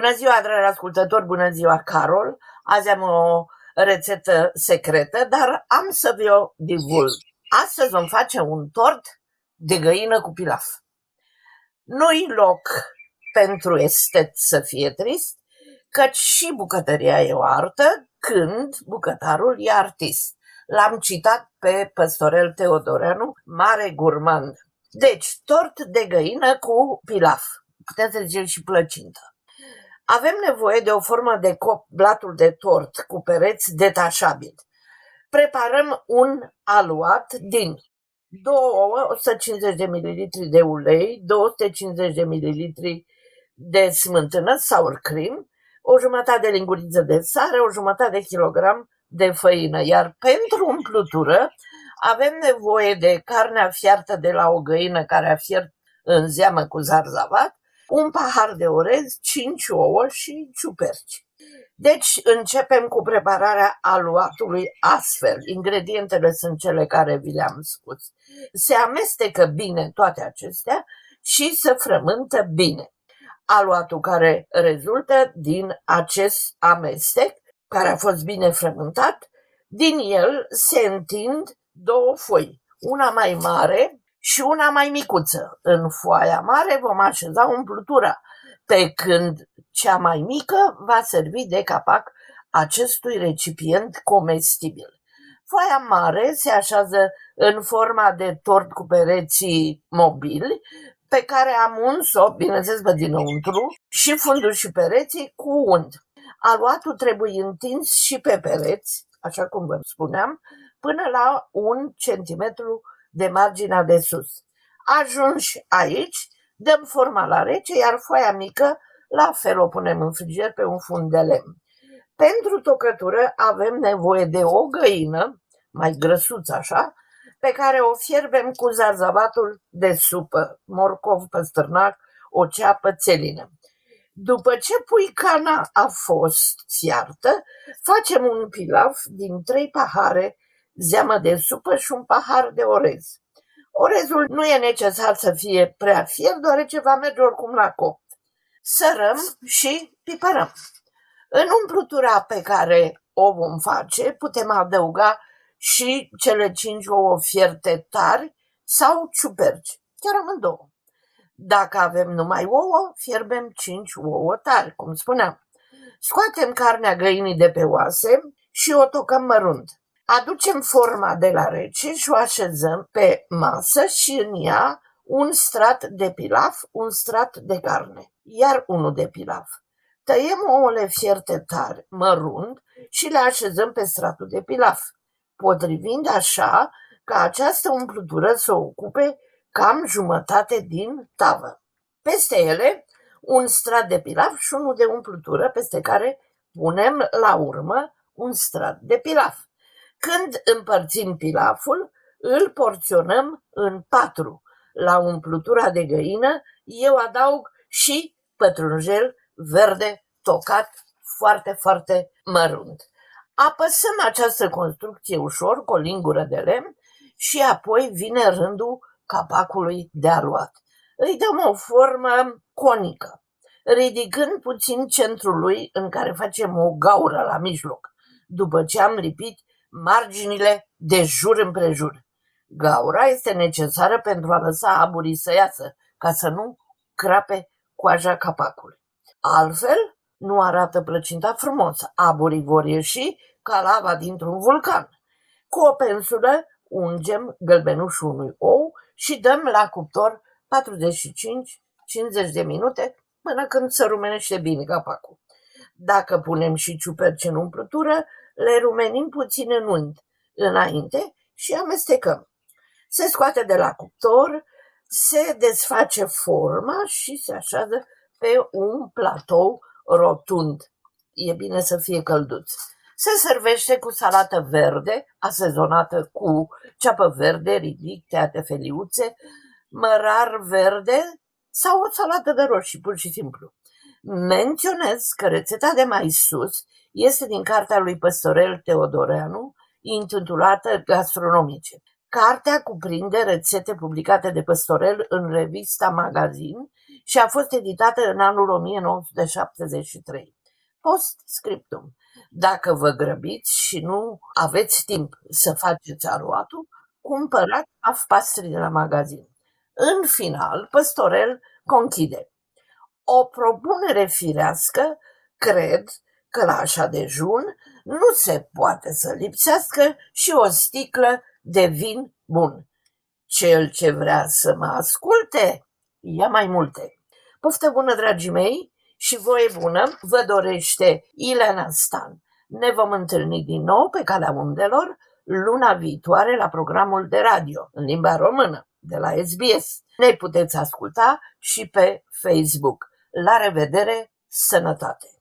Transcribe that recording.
Bună ziua, dragi ascultători, bună ziua, Carol. Azi am o rețetă secretă, dar am să vi-o divulg. Astăzi vom face un tort de găină cu pilaf. Nu-i loc pentru estet să fie trist, căci și bucătăria e o artă când bucătarul e artist. L-am citat pe Păstorel Teodoreanu, mare gurmand. Deci, tort de găină cu pilaf. Puteți să ziceți și plăcintă. Avem nevoie de o formă de cop blatul de tort cu pereți detașabil. Preparăm un aluat din 2 ouă, 150 de ml de ulei, 250 de ml de smântână, sour cream, o jumătate de linguriță de sare, o jumătate de kilogram de făină. Iar pentru umplutură avem nevoie de carnea fiartă de la o găină care a fiert în zeamă cu zarzavat, un pahar de orez, 5 ouă și ciuperci. Deci începem cu prepararea aluatului astfel. Ingredientele sunt cele care vi le-am spus. Se amestecă bine toate acestea și se frământă bine. Aluatul care rezultă din acest amestec, care a fost bine frământat, din el se întind două foi, una mai mare și una mai micuță. În foaia mare vom așeza umplutura, pe când cea mai mică va servi de capac acestui recipient comestibil. Foaia mare se așează în forma de tort cu pereții mobili, pe care am uns-o, bineînțeles, pe dinăuntru, și fundul și pereții cu unt. Aluatul trebuie întins și pe pereți, așa cum vă spuneam, până la un centimetru de marginea de sus. Ajungi aici, dăm forma la rece, iar foaia mică la fel o punem în frigider pe un fund de lemn. Pentru tocătură avem nevoie de o găină, mai grăsuță așa, pe care o fierbem cu zarzavatul de supă, morcov, păstărnac, o ceapă, țelină. După ce puicana a fost fiartă, facem un pilaf din trei pahare zeamă de supă și un pahar de orez. Orezul nu e necesar să fie prea fier, deoarece va merge oricum la copt. Sărăm și pipărăm. În umplutura pe care o vom face, putem adăuga și cele cinci ouă fierte tari sau ciuperci, chiar amândouă. Dacă avem numai ouă, fierbem cinci ouă tari, cum spuneam. Scoatem carnea găinii de pe oase și o tocăm mărunt. Aducem forma de la rece și o așezăm pe masă și în ea un strat de pilaf, un strat de carne, iar unul de pilaf. Tăiem ouăle fierte tare, mărunt, și le așezăm pe stratul de pilaf, potrivind așa ca această umplutură să ocupe cam jumătate din tavă. Peste ele, un strat de pilaf și unul de umplutură, peste care punem la urmă un strat de pilaf. Când împărțim pilaful, îl porționăm în patru. La umplutura de găină eu adaug și pătrunjel verde tocat foarte, foarte mărunt. Apăsăm această construcție ușor cu o lingură de lemn și apoi vine rândul capacului de aluat. Îi dăm o formă conică, ridicând puțin centrul lui în care facem o gaură la mijloc. După ce am lipit marginile de jur împrejur. Gaura este necesară pentru a lăsa aburii să iasă, ca să nu crape coaja capacului. Altfel, nu arată plăcinta frumos. Aburii vor ieși ca lava dintr-un vulcan. Cu o pensulă ungem gălbenușul unui ou și dăm la cuptor 45-50 de minute până când se rumenește bine capacul. Dacă punem și ciuperci în umplutură, le rumenim puțin în unt înainte și amestecăm. Se scoate de la cuptor, se desface forma și se așează pe un platou rotund. E bine să fie călduț. Se servește cu salată verde, asezonată cu ceapă verde, ridic, teate feliuțe, mărar verde sau o salată de roșii, pur și simplu. Menționez că rețeta de mai sus este din cartea lui Păstorel Teodoreanu, intitulată Gastronomice. Cartea cuprinde rețete publicate de Păstorel în revista Magazin și a fost editată în anul 1973. Post scriptum. Dacă vă grăbiți și nu aveți timp să faceți aruatul, cumpărați afpastri de la magazin. În final, Păstorel conchide. O propunere firească, cred că la așa dejun nu se poate să lipsească și o sticlă de vin bun. Cel ce vrea să mă asculte, ia mai multe. Poftă bună, dragii mei, și voie bună vă dorește Ileana Stan. Ne vom întâlni din nou pe calea undelor luna viitoare la programul de radio în limba română de la SBS. Ne puteți asculta și pe Facebook. La revedere, sănătate!